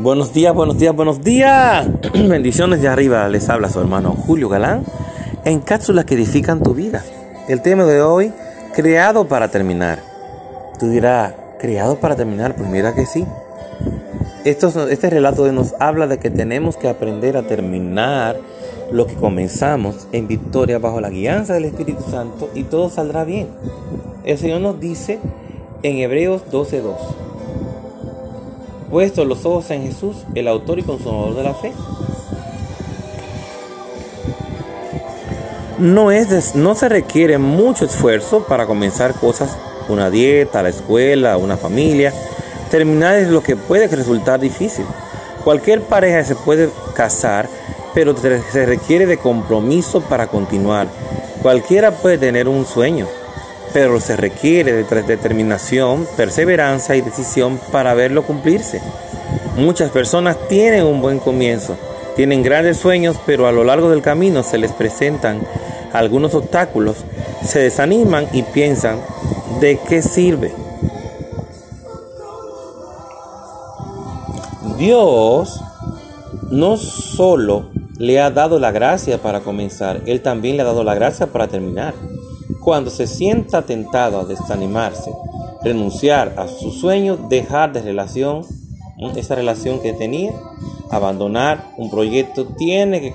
Buenos días, buenos días, buenos días. Bendiciones de arriba. Les habla su hermano Julio Galán en cápsulas que edifican tu vida. El tema de hoy, creado para terminar. Tú dirás, ¿creado para terminar? Pues mira que sí. Este relato nos habla de que tenemos que aprender a terminar lo que comenzamos en victoria bajo la guianza del Espíritu Santo y todo saldrá bien. El Señor nos dice en Hebreos 12:2 puesto los ojos en Jesús, el autor y consumador de la fe. No, es no se requiere mucho esfuerzo para comenzar cosas, una dieta, la escuela, una familia. Terminar es lo que puede resultar difícil. Cualquier pareja se puede casar, pero se requiere de compromiso para continuar. Cualquiera puede tener un sueño, pero se requiere de determinación, perseverancia y decisión para verlo cumplirse. Muchas personas tienen un buen comienzo, tienen grandes sueños, pero a lo largo del camino se les presentan algunos obstáculos, se desaniman y piensan, ¿de qué sirve? Dios no solo le ha dado la gracia para comenzar, Él también le ha dado la gracia para terminar. Cuando se sienta tentado a desanimarse, renunciar a su sueño, dejar de relación, esa relación que tenía, abandonar un proyecto, tiene que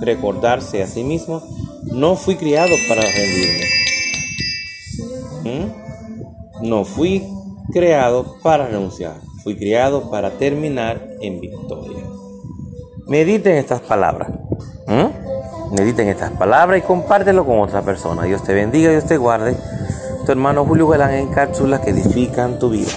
recordarse a sí mismo, no fui criado para rendirme. No fui creado para renunciar, fui criado para terminar en victoria. Mediten estas palabras. Mediten estas palabras y compártelo con otra persona. Dios te bendiga, Dios te guarde. Tu hermano Julio Galán en cápsulas que edifican tu vida.